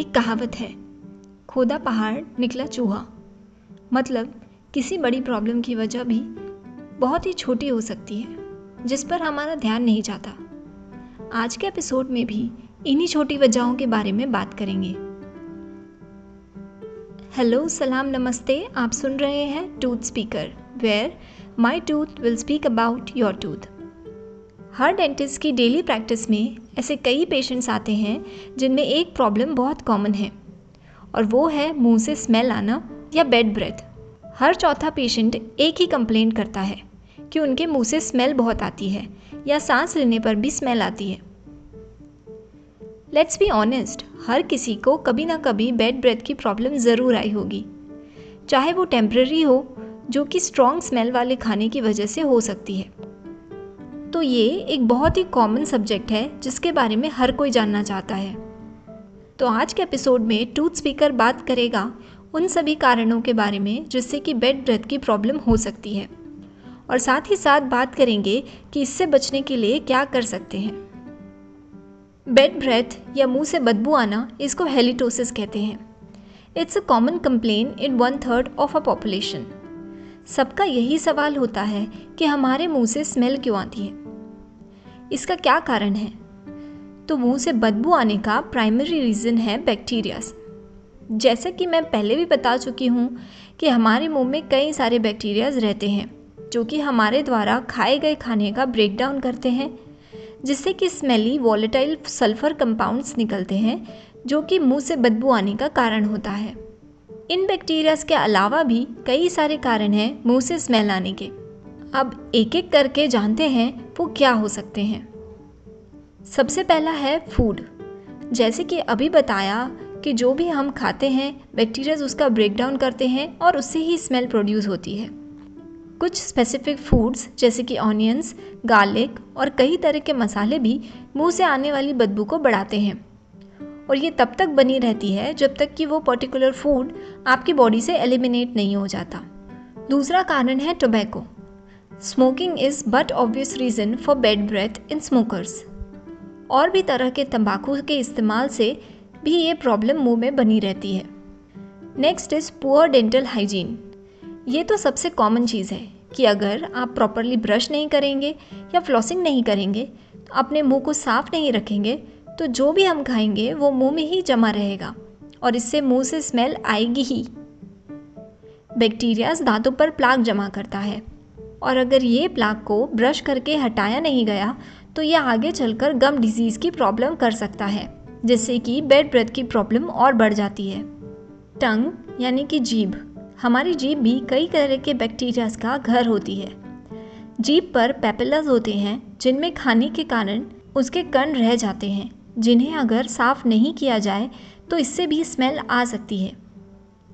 एक कहावत है, खोदा पहाड़, निकला चूहा। मतलब किसी बड़ी प्रॉब्लम की वजह भी बहुत ही छोटी हो सकती है, जिस पर हमारा ध्यान नहीं जाता। आज के एपिसोड में भी इन्हीं छोटी वजहों के बारे में बात करेंगे। हेलो सलाम नमस्ते, आप सुन रहे हैं tooth speaker where my tooth will speak about your tooth her dentist की डेली प्रैक्टिस में ऐसे कई पेशेंट्स आते हैं जिनमें एक प्रॉब्लम बहुत कॉमन है, और वो है मुँह से स्मेल आना या बेड ब्रेथ। हर चौथा पेशेंट एक ही कंप्लेंट करता है कि उनके मुँह से स्मेल बहुत आती है या सांस लेने पर भी स्मेल आती है। लेट्स बी ऑनेस्ट हर किसी को कभी ना कभी बेड ब्रेथ की प्रॉब्लम ज़रूर आई होगी। चाहे वो टेम्प्रेरी हो, जो कि स्ट्रॉन्ग स्मेल वाले खाने की वजह से हो सकती है। तो ये एक बहुत ही कॉमन सब्जेक्ट है, जिसके बारे में हर कोई जानना चाहता है। तो आज के एपिसोड में टूथ स्पीकर बात करेगा उन सभी कारणों के बारे में, जिससे कि बेड ब्रेथ की प्रॉब्लम हो सकती है। और साथ ही साथ बात करेंगे कि इससे बचने के लिए क्या कर सकते हैं। बेड ब्रेथ या मुँह से बदबू आना, इसको हेलिटोसिस कहते हैं। It's a common complain in one third of a population सबका यही सवाल होता है कि हमारे मुँह से स्मेल क्यों आती है? इसका क्या कारण है? तो मुँह से बदबू आने का प्राइमरी रीज़न है बैक्टीरियाज जैसा कि मैं पहले भी बता चुकी हूँ कि हमारे मुँह में कई सारे बैक्टीरियाज रहते हैं, जो कि हमारे द्वारा खाए गए खाने का ब्रेकडाउन करते हैं, जिससे कि स्मेली वॉलेटाइल सल्फ़र कंपाउंड्स निकलते हैं, जो कि मुँह से बदबू आने का कारण होता है। इन बैक्टीरियाज के अलावा भी कई सारे कारण हैं मुँह से स्मेल आने के। अब एक एक करके जानते हैं वो क्या हो सकते हैं? सबसे पहला है फ़ूड जैसे कि अभी बताया कि जो भी हम खाते हैं बैक्टीरियाज उसका ब्रेक डाउन करते हैं और उससे ही स्मेल प्रोड्यूस होती है। कुछ स्पेसिफिक फूड्स जैसे कि ऑनियंस गार्लिक और कई तरह के मसाले भी मुँह से आने वाली बदबू को बढ़ाते हैं। और ये तब तक बनी रहती है जब तक कि वो पर्टिकुलर फ़ूड आपकी बॉडी से एलिमिनेट नहीं हो जाता। दूसरा कारण है tobacco smoking is but obvious reason for bad breath in smokers और भी तरह के तंबाकू के इस्तेमाल से भी ये प्रॉब्लम मुँह में बनी रहती है। Next is poor dental hygiene ये तो सबसे कॉमन चीज़ है कि अगर आप प्रॉपरली ब्रश नहीं करेंगे या फ्लॉसिंग नहीं करेंगे तो अपने मुँह को साफ़ नहीं रखेंगे तो जो भी हम खाएँगे वो मुँह में ही जमा रहेगा और इससे मुँह से स्मेल आएगी ही। बैक्टीरियाज दांतों पर प्लाक जमा करता है। और अगर ये प्लाक को ब्रश करके हटाया नहीं गया तो ये आगे चलकर गम डिज़ीज़ की प्रॉब्लम कर सकता है, जिससे कि बेड ब्रेथ की प्रॉब्लम और बढ़ जाती है। टंग, यानी कि जीभ। हमारी जीभ भी कई तरह के बैक्टीरियाज का घर होती है। जीभ पर पेपिलस होते हैं, जिनमें खाने के कारण उसके कण रह जाते हैं। जिन्हें अगर साफ़ नहीं किया जाए तो इससे भी स्मेल आ सकती है।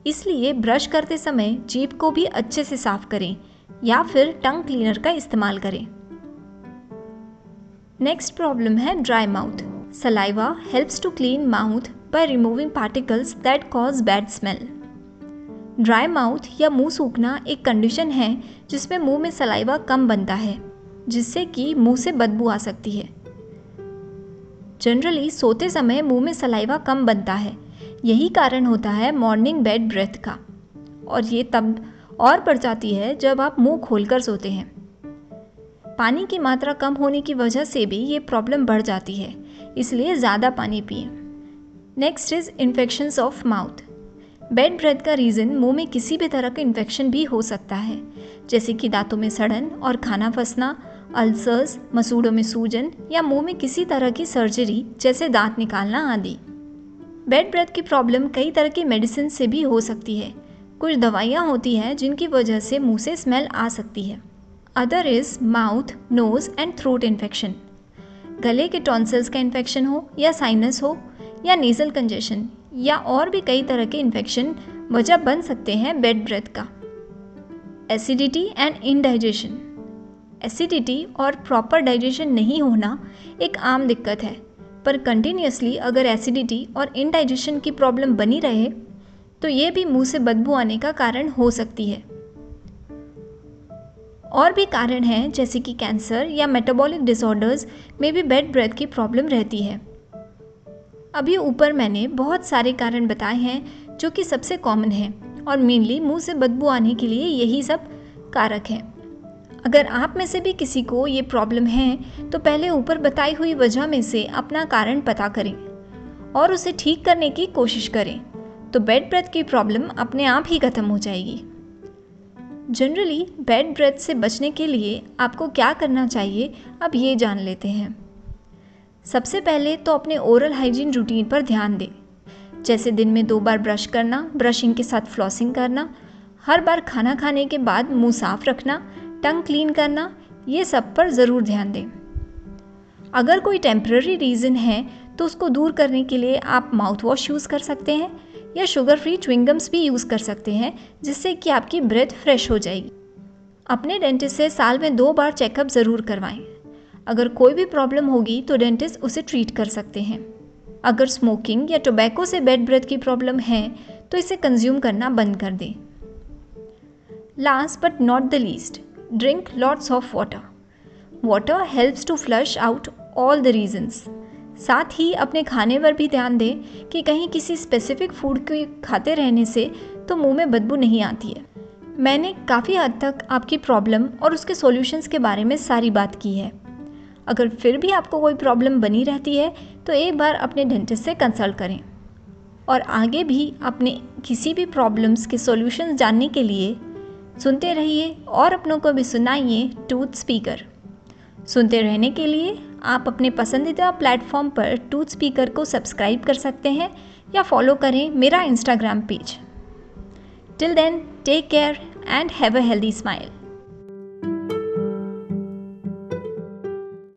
इसलिए ब्रश करते समय जीभ को भी अच्छे से साफ़ करें या फिर टंग क्लीनर का इस्तेमाल करें। नेक्स्ट प्रॉब्लम है dry mouth saliva helps to clean mouth by removing particles that cause bad smell dry mouth या मुँह सूखना एक कंडीशन है जिसमें मुँह में सलाइवा कम बनता है, जिससे कि मुँह से बदबू आ सकती है। जनरली सोते समय मुँह में सलाइवा कम बनता है, यही कारण होता है मॉर्निंग बेड ब्रेथ का। और ये तब और बढ़ जाती है जब आप मुँह खोलकर सोते हैं। पानी की मात्रा कम होने की वजह से भी ये प्रॉब्लम बढ़ जाती है, इसलिए ज़्यादा पानी पिए। Next is infections of mouth. Bad breath का रीज़न मुँह में किसी भी तरह का इन्फेक्शन भी हो सकता है, जैसे कि दांतों में सड़न और खाना फंसना, अल्सर्स, मसूड़ों में सूजन या मुँह में किसी तरह की सर्जरी जैसे दांत निकालना आदि। बेड ब्रेथ की प्रॉब्लम कई तरह की मेडिसिन से भी हो सकती है कुछ दवाइयाँ होती हैं जिनकी वजह से मुँह से स्मेल आ सकती है। Other is mouth nose and throat infection गले के टॉन्सल्स का इन्फेक्शन हो या साइनस हो या नेज़ल कंजेशन या और भी कई तरह के इन्फेक्शन वजह बन सकते हैं बेड ब्रेथ का। एसिडिटी एंड इनडाइजेशन एसिडिटी और प्रॉपर डाइजेशन नहीं होना एक आम दिक्कत है, पर कंटिन्यूसली अगर एसिडिटी और इनडाइजेशन की प्रॉब्लम बनी रहे तो ये भी मुँह से बदबू आने का कारण हो सकती है। और भी कारण हैं, जैसे कि कैंसर या मेटाबॉलिक डिसऑर्डर्स में भी बेड ब्रेथ की प्रॉब्लम रहती है। अभी ऊपर मैंने बहुत सारे कारण बताए हैं, जो कि सबसे कॉमन हैं, और मेनली मुँह से बदबू आने के लिए यही सब कारक हैं। अगर आप में से भी किसी को ये प्रॉब्लम है तो पहले ऊपर बताई हुई वजह में से अपना कारण पता करें, और उसे ठीक करने की कोशिश करें। तो बेड ब्रेथ की प्रॉब्लम अपने आप ही ख़त्म हो जाएगी। जनरली बेड ब्रेथ से बचने के लिए आपको क्या करना चाहिए, अब ये जान लेते हैं। सबसे पहले तो अपने ओरल हाइजीन रूटीन पर ध्यान दें। जैसे दिन में दो बार ब्रश करना ब्रशिंग के साथ फ्लॉसिंग करना, हर बार खाना खाने के बाद मुँह साफ़ रखना टंग क्लीन करना, ये सब पर ज़रूर ध्यान दें। अगर कोई टेम्प्ररी रीज़न है तो उसको दूर करने के लिए आप माउथ वॉश यूज़ कर सकते हैं। या शुगर फ्री च्विंगम्स भी यूज़ कर सकते हैं, जिससे कि आपकी ब्रेथ फ्रेश हो जाएगी। अपने डेंटिस्ट से साल में दो बार चेकअप ज़रूर करवाएँ। अगर कोई भी प्रॉब्लम होगी तो डेंटिस्ट उसे ट्रीट कर सकते हैं। अगर स्मोकिंग या टोबैको से बेड ब्रेथ की प्रॉब्लम है तो इसे कंज्यूम करना बंद कर दें। Last but not the least drink lots of water water helps to flush out all the reasons साथ ही अपने खाने पर भी ध्यान दें कि कहीं किसी स्पेसिफिक फ़ूड को खाते रहने से तो मुँह में बदबू नहीं आती है। मैंने काफ़ी हद तक आपकी प्रॉब्लम और उसके सॉल्यूशंस के बारे में सारी बात की है। अगर फिर भी आपको कोई प्रॉब्लम बनी रहती है तो एक बार अपने डेंटिस्ट से कंसल्ट करें। और आगे भी अपने किसी भी प्रॉब्लम्स के सॉल्यूशंस जानने के लिए सुनते रहिए और अपनों को भी सुनाइए टूथ स्पीकर सुनते रहने के लिए आप अपने पसंदीदा प्लेटफॉर्म पर टूथ स्पीकर को सब्सक्राइब कर सकते हैं या फॉलो करें मेरा Instagram page till then take care and have a healthy smile